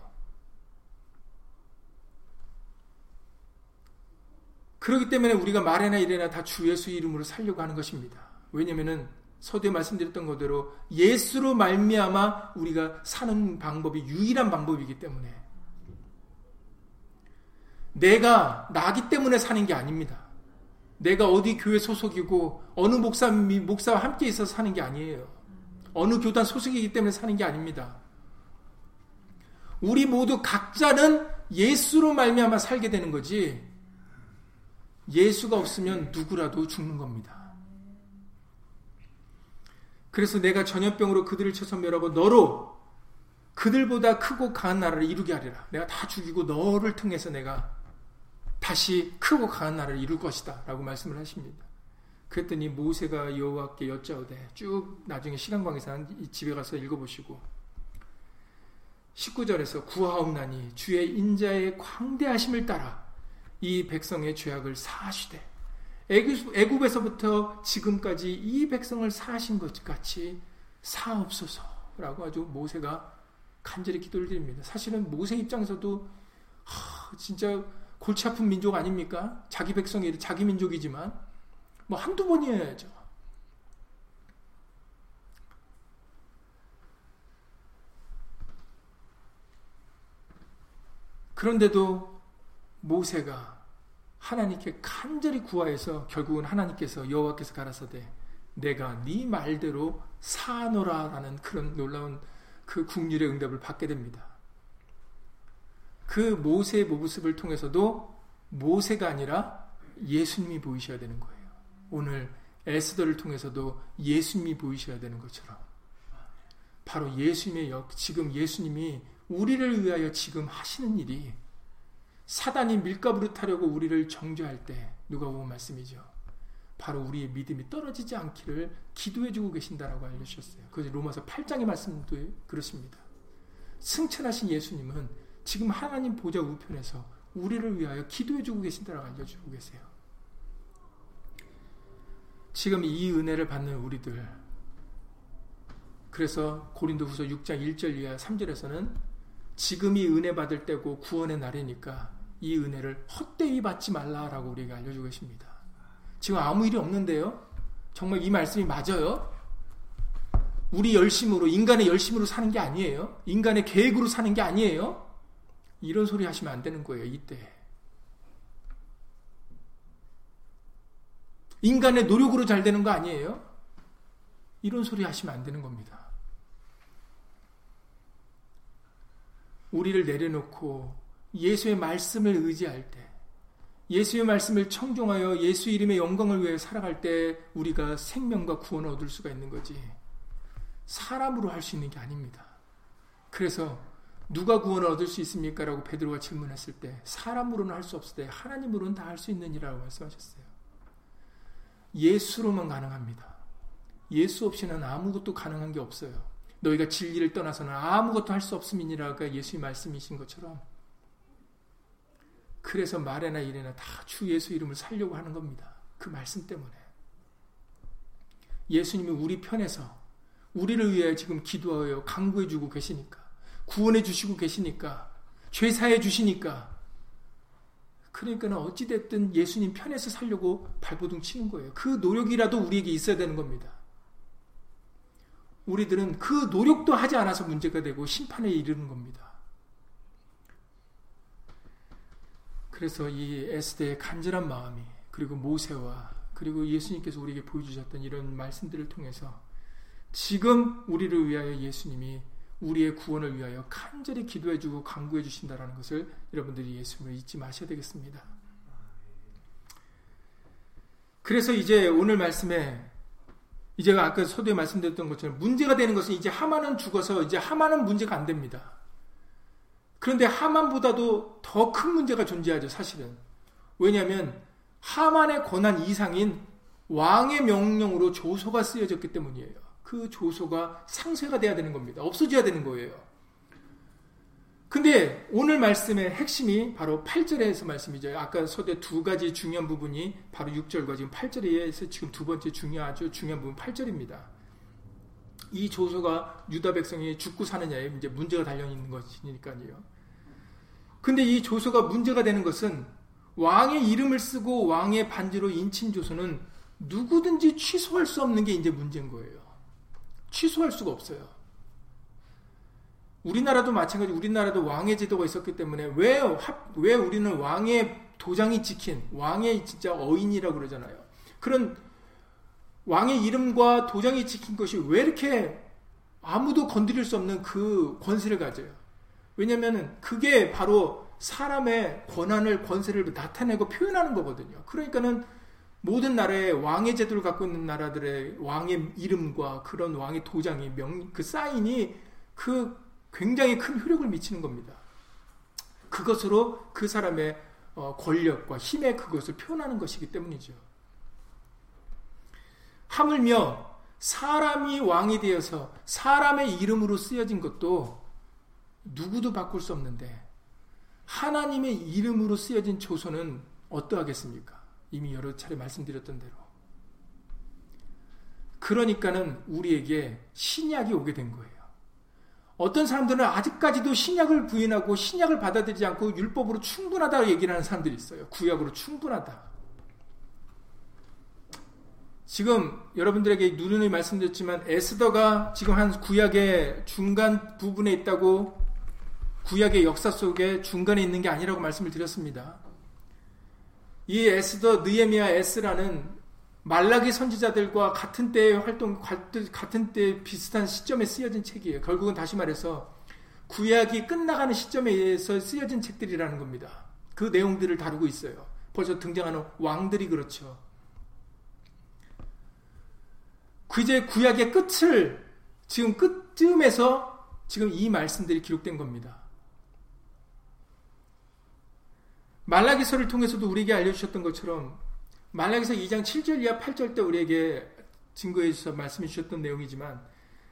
그렇기 때문에 우리가 말해나 이래나 다 주 예수 이름으로 살려고 하는 것입니다. 왜냐면은 서두에 말씀드렸던 것대로 예수로 말미암아 우리가 사는 방법이 유일한 방법이기 때문에 내가 나기 때문에 사는 게 아닙니다. 내가 어디 교회 소속이고 어느 목사 목사와 함께 있어서 사는 게 아니에요. 어느 교단 소속이기 때문에 사는 게 아닙니다. 우리 모두 각자는 예수로 말미암아 살게 되는 거지. 예수가 없으면 누구라도 죽는 겁니다. 그래서 내가 전염병으로 그들을 쳐서 멸하고 너로 그들보다 크고 강한 나라를 이루게 하리라. 내가 다 죽이고 너를 통해서 내가 다시 크고 강한 나라를 이룰 것이다. 라고 말씀을 하십니다. 그랬더니 모세가 여호와께 여짜오되 쭉 나중에 시간 관계상 집에 가서 읽어보시고 19절에서 구하옵나니 주의 인자의 광대하심을 따라 이 백성의 죄악을 사하시되 애굽에서부터 지금까지 이 백성을 사하신 것 같이 사옵소서라고 아주 모세가 간절히 기도를 드립니다. 사실은 모세 입장에서도 하, 진짜 골치 아픈 민족 아닙니까? 자기 백성이 자기 민족이지만 뭐 한두 번이어야죠. 그런데도 모세가 하나님께 간절히 구하여서 결국은 하나님께서 여호와께서 가라사대 내가 네 말대로 사노라라는 그런 놀라운 그 국률의 응답을 받게 됩니다. 그 모세의 모습을 통해서도 모세가 아니라 예수님이 보이셔야 되는 거예요. 오늘 에스더를 통해서도 예수님이 보이셔야 되는 것처럼 바로 예수님의 역 지금 예수님이 우리를 위하여 지금 하시는 일이 사단이 밀가부를 타려고 우리를 정죄할 때 누가 보면 말씀이죠. 바로 우리의 믿음이 떨어지지 않기를 기도해 주고 계신다라고 알려주셨어요. 그 로마서 8장의 말씀도 그렇습니다. 승천하신 예수님은 지금 하나님 보좌 우편에서 우리를 위하여 기도해 주고 계신다라고 알려주고 계세요. 지금 이 은혜를 받는 우리들 그래서 고린도후서 6장 1절 이하 3절에서는 지금이 은혜 받을 때고 구원의 날이니까 이 은혜를 헛되이 받지 말라라고 우리가 알려주고 계십니다. 지금 아무 일이 없는데요. 정말 이 말씀이 맞아요. 우리 열심으로 인간의 열심으로 사는 게 아니에요. 인간의 계획으로 사는 게 아니에요. 이런 소리 하시면 안 되는 거예요, 이때. 인간의 노력으로 잘 되는 거 아니에요? 이런 소리 하시면 안 되는 겁니다. 우리를 내려놓고 예수의 말씀을 의지할 때, 예수의 말씀을 청종하여 예수 이름의 영광을 위해 살아갈 때 우리가 생명과 구원을 얻을 수가 있는 거지. 사람으로 할 수 있는 게 아닙니다. 그래서 누가 구원을 얻을 수 있습니까? 라고 베드로가 질문했을 때 사람으로는 할 수 없을 때 하나님으로는 다 할 수 있느니라고 말씀하셨어요. 예수로만 가능합니다. 예수 없이는 아무것도 가능한 게 없어요. 너희가 진리를 떠나서는 아무것도 할 수 없음이니라가 예수의 말씀이신 것처럼 그래서 말에나 이래나 다 주 예수 이름을 살려고 하는 겁니다. 그 말씀 때문에 예수님이 우리 편에서 우리를 위해 지금 기도하여 강구해 주고 계시니까 구원해 주시고 계시니까 죄 사해 주시니까 그러니까 어찌 됐든 예수님 편에서 살려고 발버둥 치는 거예요. 그 노력이라도 우리에게 있어야 되는 겁니다. 우리들은 그 노력도 하지 않아서 문제가 되고 심판에 이르는 겁니다. 그래서 이 에스더의 간절한 마음이 그리고 모세와 그리고 예수님께서 우리에게 보여주셨던 이런 말씀들을 통해서 지금 우리를 위하여 예수님이 우리의 구원을 위하여 간절히 기도해주고 강구해 주신다라는 것을 여러분들이 예수님을 잊지 마셔야 되겠습니다. 그래서 이제 오늘 말씀에 이제 아까 서두에 말씀드렸던 것처럼 문제가 되는 것은 이제 하만은 죽어서 이제 하만은 문제가 안 됩니다. 그런데 하만보다도 더 큰 문제가 존재하죠, 사실은. 왜냐하면 하만의 권한 이상인 왕의 명령으로 조서가 쓰여졌기 때문이에요. 그 조소가 상쇄가 돼야 되는 겁니다. 없어져야 되는 거예요. 근데 오늘 말씀의 핵심이 바로 8절에서 말씀이죠. 아까 서대 두 가지 중요한 부분이 바로 6절과 지금 8절에서 지금 두 번째 중요하죠. 중요한 부분 8절입니다. 이 조소가 유다 백성이 죽고 사느냐에 이제 문제가 달려 있는 것이니까요. 근데 이 조소가 문제가 되는 것은 왕의 이름을 쓰고 왕의 반지로 인친 조소는 누구든지 취소할 수 없는 게 이제 문제인 거예요. 취소할 수가 없어요. 우리나라도 마찬가지 우리나라도 왕의 제도가 있었기 때문에 왜, 왜 우리는 왕의 도장이 찍힌 왕의 진짜 어인이라고 그러잖아요. 그런 왕의 이름과 도장이 찍힌 것이 왜 이렇게 아무도 건드릴 수 없는 그 권세를 가져요. 왜냐면은 그게 바로 사람의 권한을, 권세를 나타내고 표현하는 거거든요. 그러니까는 모든 나라의 왕의 제도를 갖고 있는 나라들의 왕의 이름과 그런 왕의 도장이 명, 그 사인이 그 굉장히 큰 효력을 미치는 겁니다. 그것으로 그 사람의 어, 권력과 힘의 그것을 표현하는 것이기 때문이죠. 하물며 사람이 왕이 되어서 사람의 이름으로 쓰여진 것도 누구도 바꿀 수 없는데 하나님의 이름으로 쓰여진 조선은 어떠하겠습니까? 이미 여러 차례 말씀드렸던 대로. 그러니까는 우리에게 신약이 오게 된 거예요. 어떤 사람들은 아직까지도 신약을 부인하고 신약을 받아들이지 않고 율법으로 충분하다고 얘기를 하는 사람들이 있어요. 구약으로 충분하다. 지금 여러분들에게 누누이 말씀드렸지만 에스더가 지금 한 구약의 중간 부분에 있다고 구약의 역사 속에 중간에 있는 게 아니라고 말씀을 드렸습니다. 이 에스더 느에미아 에스라는 말라기 선지자들과 같은 때의 활동, 같은 때 비슷한 시점에 쓰여진 책이에요. 결국은 다시 말해서 구약이 끝나가는 시점에 의해서 쓰여진 책들이라는 겁니다. 그 내용들을 다루고 있어요. 벌써 등장하는 왕들이 그렇죠. 그 이제 구약의 끝을 지금 끝쯤에서 지금 이 말씀들이 기록된 겁니다. 말라기서를 통해서도 우리에게 알려주셨던 것처럼 말라기서 2장 7절 이하 8절 때 우리에게 증거해 주셔서 말씀해 주셨던 내용이지만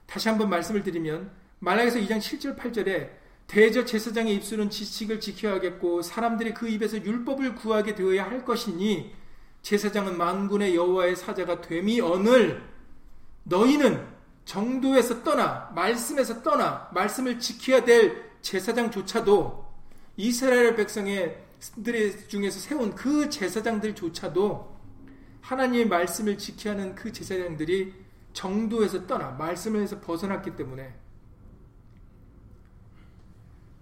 다시 한번 말씀을 드리면 말라기서 2장 7절 8절에 대저 제사장의 입술은 지식을 지켜야겠고 사람들이 그 입에서 율법을 구하게 되어야 할 것이니 제사장은 만군의 여호와의 사자가 됨이 언을 너희는 정도에서 떠나 말씀에서 떠나 말씀을 지켜야 될 제사장조차도 이스라엘 백성의 들 중에서 세운 그 제사장들조차도 하나님의 말씀을 지켜야 하는 그 제사장들이 정도에서 떠나 말씀에서 벗어났기 때문에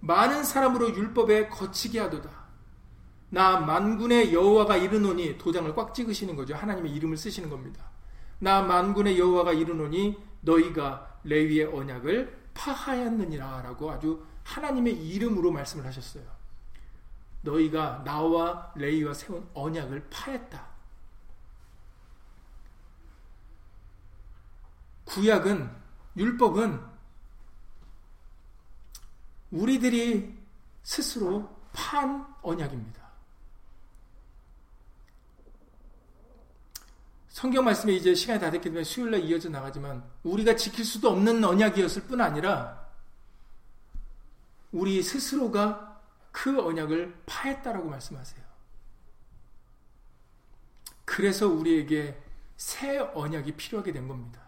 많은 사람으로 율법에 거치게 하도다. 나 만군의 여호와가 이르노니 도장을 꽉 찍으시는 거죠. 하나님의 이름을 쓰시는 겁니다. 나 만군의 여호와가 이르노니 너희가 레위의 언약을 파하였느니라라고 아주 하나님의 이름으로 말씀을 하셨어요. 너희가 나와 레이와 세운 언약을 파했다. 구약은 율법은 우리들이 스스로 판 언약입니다. 성경 말씀에 이제 시간이 다 됐기 때문에 수요일날 이어져 나가지만 우리가 지킬 수도 없는 언약이었을 뿐 아니라 우리 스스로가 그 언약을 파했다라고 말씀하세요. 그래서 우리에게 새 언약이 필요하게 된 겁니다.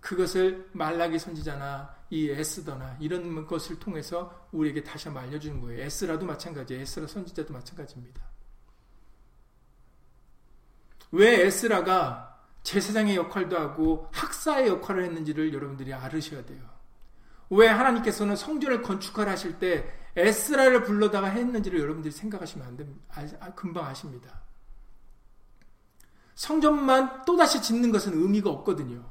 그것을 말라기 선지자나 이 에스더나 이런 것을 통해서 우리에게 다시 한번 알려주는 거예요. 에스라도 마찬가지예요. 에스라 선지자도 마찬가지입니다. 왜 에스라가 제사장의 역할도 하고 학사의 역할을 했는지를 여러분들이 알으셔야 돼요. 왜 하나님께서는 성전을 건축하라 하실 때 에스라를 불러다가 했는지를 여러분들이 생각하시면 안 됩니다. 아, 아, 금방 아십니다. 성전만 또다시 짓는 것은 의미가 없거든요.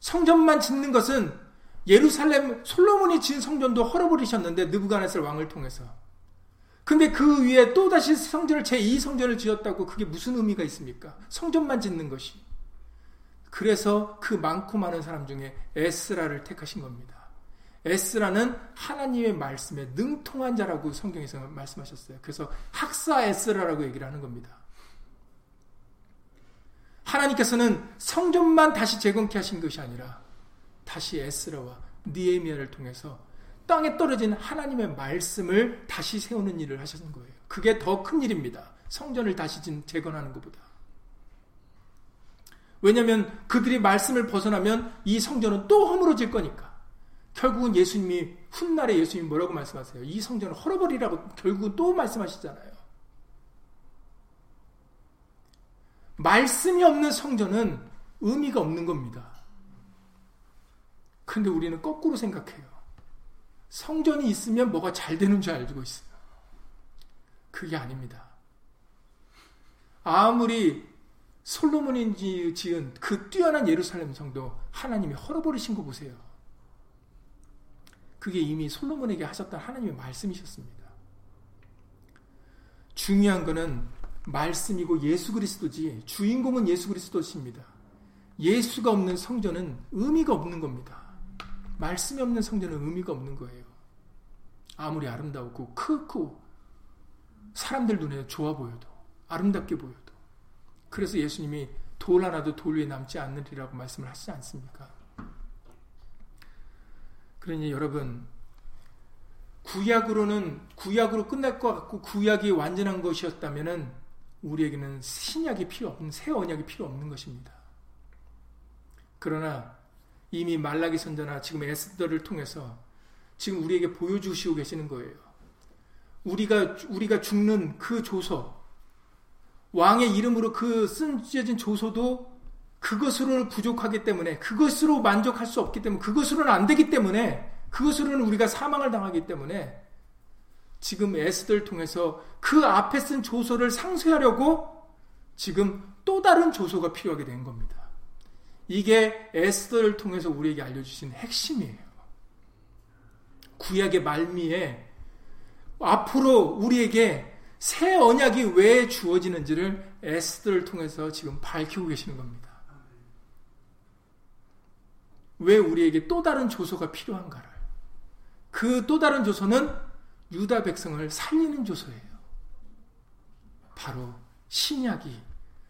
성전만 짓는 것은 예루살렘 솔로몬이 지은 성전도 헐어버리셨는데 느부갓네살 왕을 통해서. 근데 그 위에 또다시 성전을 제2성전을 지었다고 그게 무슨 의미가 있습니까? 성전만 짓는 것이. 그래서 그 많고 많은 사람 중에 에스라를 택하신 겁니다. 에스라는 하나님의 말씀에 능통한 자라고 성경에서 말씀하셨어요. 그래서 학사 에스라라고 얘기를 하는 겁니다. 하나님께서는 성전만 다시 재건케 하신 것이 아니라 다시 에스라와 니에미아를 통해서 땅에 떨어진 하나님의 말씀을 다시 세우는 일을 하셨는 거예요. 그게 더 큰 일입니다. 성전을 다시 재건하는 것보다. 왜냐하면 그들이 말씀을 벗어나면 이 성전은 또 허물어질 거니까. 결국은 예수님이 훗날에 예수님이 뭐라고 말씀하세요? 이 성전을 헐어버리라고 결국은 또 말씀하시잖아요. 말씀이 없는 성전은 의미가 없는 겁니다. 그런데 우리는 거꾸로 생각해요. 성전이 있으면 뭐가 잘 되는 줄 알고 있어요. 그게 아닙니다. 아무리 솔로몬이 지은 그 뛰어난 예루살렘 성도 하나님이 헐어버리신 거 보세요. 그게 이미 솔로몬에게 하셨던 하나님의 말씀이셨습니다. 중요한 것은 말씀이고 예수 그리스도지 주인공은 예수 그리스도십니다. 예수가 없는 성전은 의미가 없는 겁니다. 말씀이 없는 성전은 의미가 없는 거예요. 아무리 아름다웠고 크고 사람들 눈에 좋아 보여도 아름답게 보여도 그래서 예수님이 돌 하나도 돌 위에 남지 않느리라고 말씀을 하시지 않습니까? 그러니 여러분 구약으로는 구약으로 끝날 것 같고 구약이 완전한 것이었다면은 우리에게는 신약이 필요 없는 새 언약이 필요 없는 것입니다. 그러나 이미 말라기 선자나 지금 에스더를 통해서 지금 우리에게 보여주시고 계시는 거예요. 우리가 우리가 죽는 그 조서 왕의 이름으로 그 쓴져진 조서도 그것으로는 부족하기 때문에 그것으로 만족할 수 없기 때문에 그것으로는 안 되기 때문에 그것으로는 우리가 사망을 당하기 때문에 지금 에스더를 통해서 그 앞에 쓴 조서를 상쇄하려고 지금 또 다른 조서가 필요하게 된 겁니다. 이게 에스더를 통해서 우리에게 알려주신 핵심이에요. 구약의 말미에 앞으로 우리에게 새 언약이 왜 주어지는지를 에스더를 통해서 지금 밝히고 계시는 겁니다. 왜 우리에게 또 다른 조서가 필요한가를. 그 또 다른 조서는 유다 백성을 살리는 조서예요. 바로 신약이,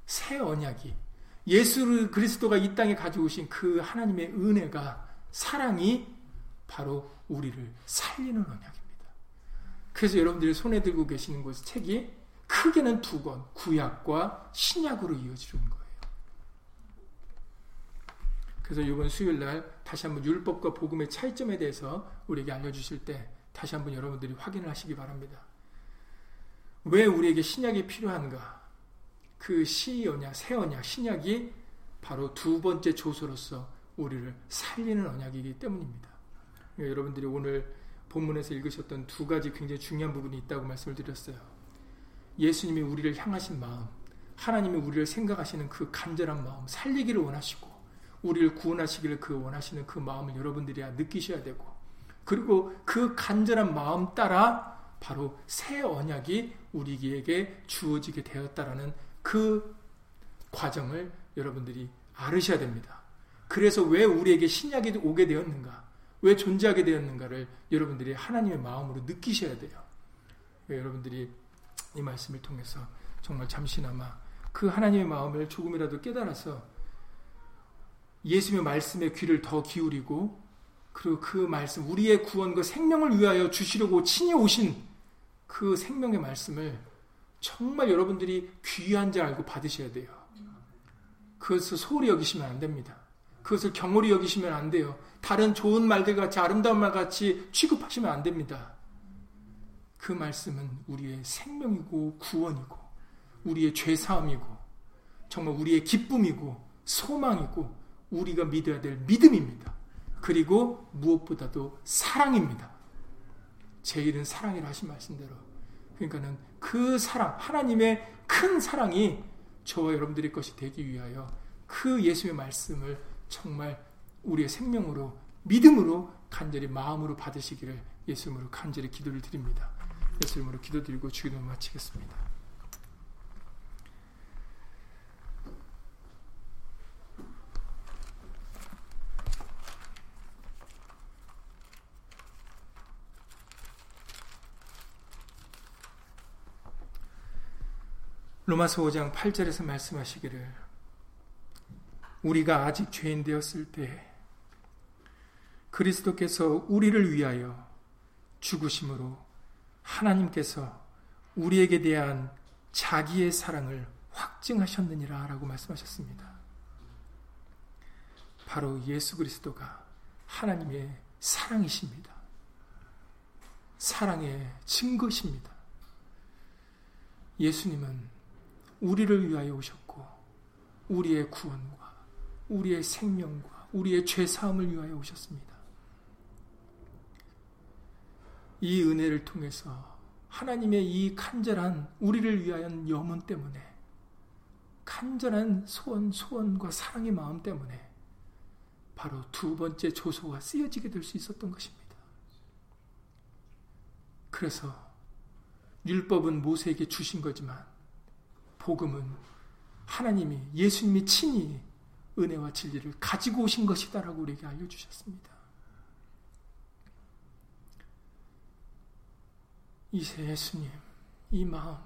새 언약이, 예수 그리스도가 이 땅에 가지고 오신 그 하나님의 은혜가, 사랑이 바로 우리를 살리는 언약입니다. 그래서 여러분들이 손에 들고 계시는 곳 책이 크게는 두 권, 구약과 신약으로 이어지는 거예요. 그래서 이번 수요일 날 다시 한번 율법과 복음의 차이점에 대해서 우리에게 알려주실 때 다시 한번 여러분들이 확인을 하시기 바랍니다. 왜 우리에게 신약이 필요한가? 그 시언약, 새 언약, 신약이 바로 두 번째 조서로서 우리를 살리는 언약이기 때문입니다. 그러니까 여러분들이 오늘 본문에서 읽으셨던 두 가지 굉장히 중요한 부분이 있다고 말씀을 드렸어요. 예수님이 우리를 향하신 마음, 하나님이 우리를 생각하시는 그 간절한 마음, 살리기를 원하시고, 우리를 구원하시기를 그 원하시는 그 마음을 여러분들이 느끼셔야 되고, 그리고 그 간절한 마음 따라 바로 새 언약이 우리에게 주어지게 되었다라는 그 과정을 여러분들이 알으셔야 됩니다. 그래서 왜 우리에게 신약이 오게 되었는가? 왜 존재하게 되었는가를 여러분들이 하나님의 마음으로 느끼셔야 돼요. 여러분들이 이 말씀을 통해서 정말 잠시나마 그 하나님의 마음을 조금이라도 깨달아서 예수님의 말씀에 귀를 더 기울이고 그리고 그 말씀 우리의 구원과 생명을 위하여 주시려고 친히 오신 그 생명의 말씀을 정말 여러분들이 귀한 줄 알고 받으셔야 돼요. 그것을 소홀히 여기시면 안 됩니다. 그것을 경홀히 여기시면 안 돼요. 다른 좋은 말들 같이 아름다운 말 같이 취급하시면 안 됩니다. 그 말씀은 우리의 생명이고 구원이고 우리의 죄사함이고 정말 우리의 기쁨이고 소망이고 우리가 믿어야 될 믿음입니다. 그리고 무엇보다도 사랑입니다. 제일은 사랑이라 하신 말씀대로 그러니까는 그 사랑 하나님의 큰 사랑이 저와 여러분들의 것이 되기 위하여 그 예수의 말씀을 정말 우리의 생명으로 믿음으로 간절히 마음으로 받으시기를 예수님으로 간절히 기도를 드립니다. 예수님으로 기도드리고 주기도 마치겠습니다. 로마서 5장 8절에서 말씀하시기를 우리가 아직 죄인 되었을 때 그리스도께서 우리를 위하여 죽으심으로 하나님께서 우리에게 대한 자기의 사랑을 확증하셨느니라 라고 말씀하셨습니다. 바로 예수 그리스도가 하나님의 사랑이십니다. 사랑의 증거십니다. 예수님은 우리를 위하여 오셨고 우리의 구원과 우리의 생명과 우리의 죄 사함을 위하여 오셨습니다. 이 은혜를 통해서 하나님의 이 간절한 우리를 위하여 염원 때문에 간절한 소원 소원과 사랑의 마음 때문에 바로 두 번째 조소가 쓰여지게 될 수 있었던 것입니다. 그래서 율법은 모세에게 주신 거지만 복음은 하나님이 예수님이 친히 은혜와 진리를 가지고 오신 것이다라고 우리에게 알려주셨습니다. 이세 예수님, 이 마음,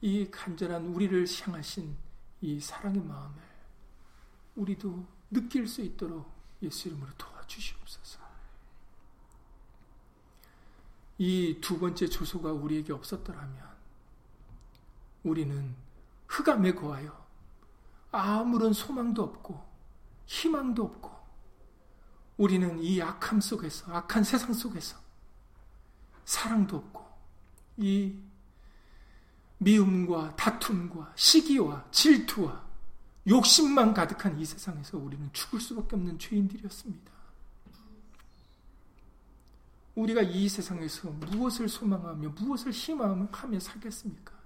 이 간절한 우리를 향하신 이 사랑의 마음을 우리도 느낄 수 있도록 예수 이름으로 도와주시옵소서. 이 두 번째 조소가 우리에게 없었더라면 우리는 흑암에 거하여 아무런 소망도 없고 희망도 없고 우리는 이 악함 속에서 악한 세상 속에서 사랑도 없고 이 미움과 다툼과 시기와 질투와 욕심만 가득한 이 세상에서 우리는 죽을 수밖에 없는 죄인들이었습니다. 우리가 이 세상에서 무엇을 소망하며 무엇을 희망하며 살겠습니까?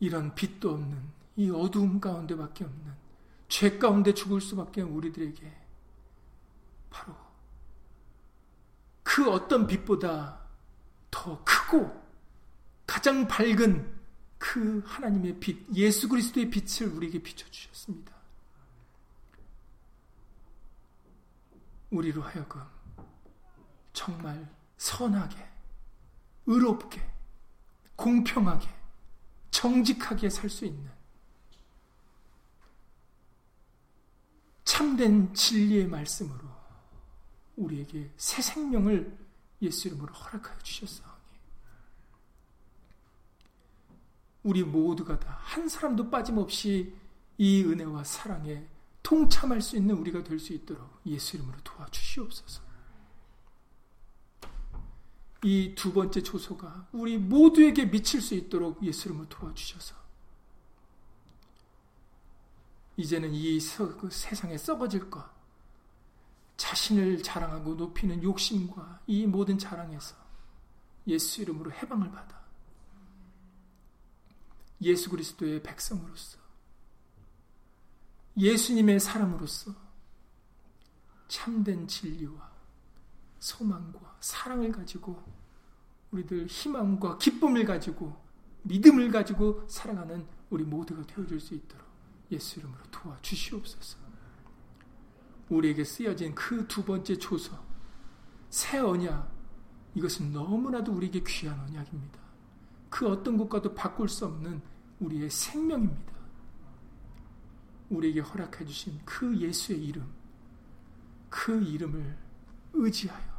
이런 빛도 없는 이 어두움 가운데밖에 없는 죄 가운데 죽을 수밖에 우리들에게 바로 그 어떤 빛보다 더 크고 가장 밝은 그 하나님의 빛, 예수 그리스도의 빛을 우리에게 비춰주셨습니다. 우리로 하여금 정말 선하게, 의롭게, 공평하게, 정직하게 살 수 있는 참된 진리의 말씀으로 우리에게 새 생명을 예수 이름으로 허락하여 주셨사오니 우리 모두가 다 한 사람도 빠짐없이 이 은혜와 사랑에 통참할 수 있는 우리가 될 수 있도록 예수 이름으로 도와주시옵소서. 이 두 번째 조소가 우리 모두에게 미칠 수 있도록 예수 이름으로 도와주셔서 이제는 이그 세상에 썩어질 것, 자신을 자랑하고 높이는 욕심과 이 모든 자랑에서 예수 이름으로 해방을 받아 예수 그리스도의 백성으로서 예수님의 사람으로서 참된 진리와 소망과 사랑을 가지고 우리들 희망과 기쁨을 가지고 믿음을 가지고 살아가는 우리 모두가 되어줄 수 있도록 예수 이름으로 도와주시옵소서. 우리에게 쓰여진 그 두 번째 조서, 새 언약, 이것은 너무나도 우리에게 귀한 언약입니다. 그 어떤 것과도 바꿀 수 없는 우리의 생명입니다. 우리에게 허락해 주신 그 예수의 이름, 그 이름을 의지하여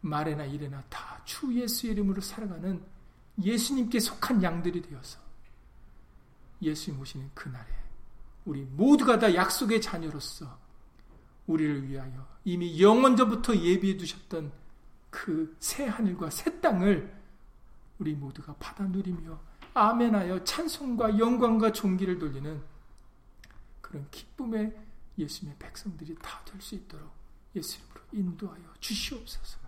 말에나 일에나 다 주 예수의 이름으로 살아가는 예수님께 속한 양들이 되어서 예수님 오시는 그날에 우리 모두가 다 약속의 자녀로서 우리를 위하여 이미 영원 전부터 예비해 두셨던 그 새 하늘과 새 땅을 우리 모두가 받아 누리며 아멘하여 찬송과 영광과 존귀를 돌리는 그런 기쁨의 예수님의 백성들이 다 될 수 있도록 예수 이름으로 인도하여 주시옵소서.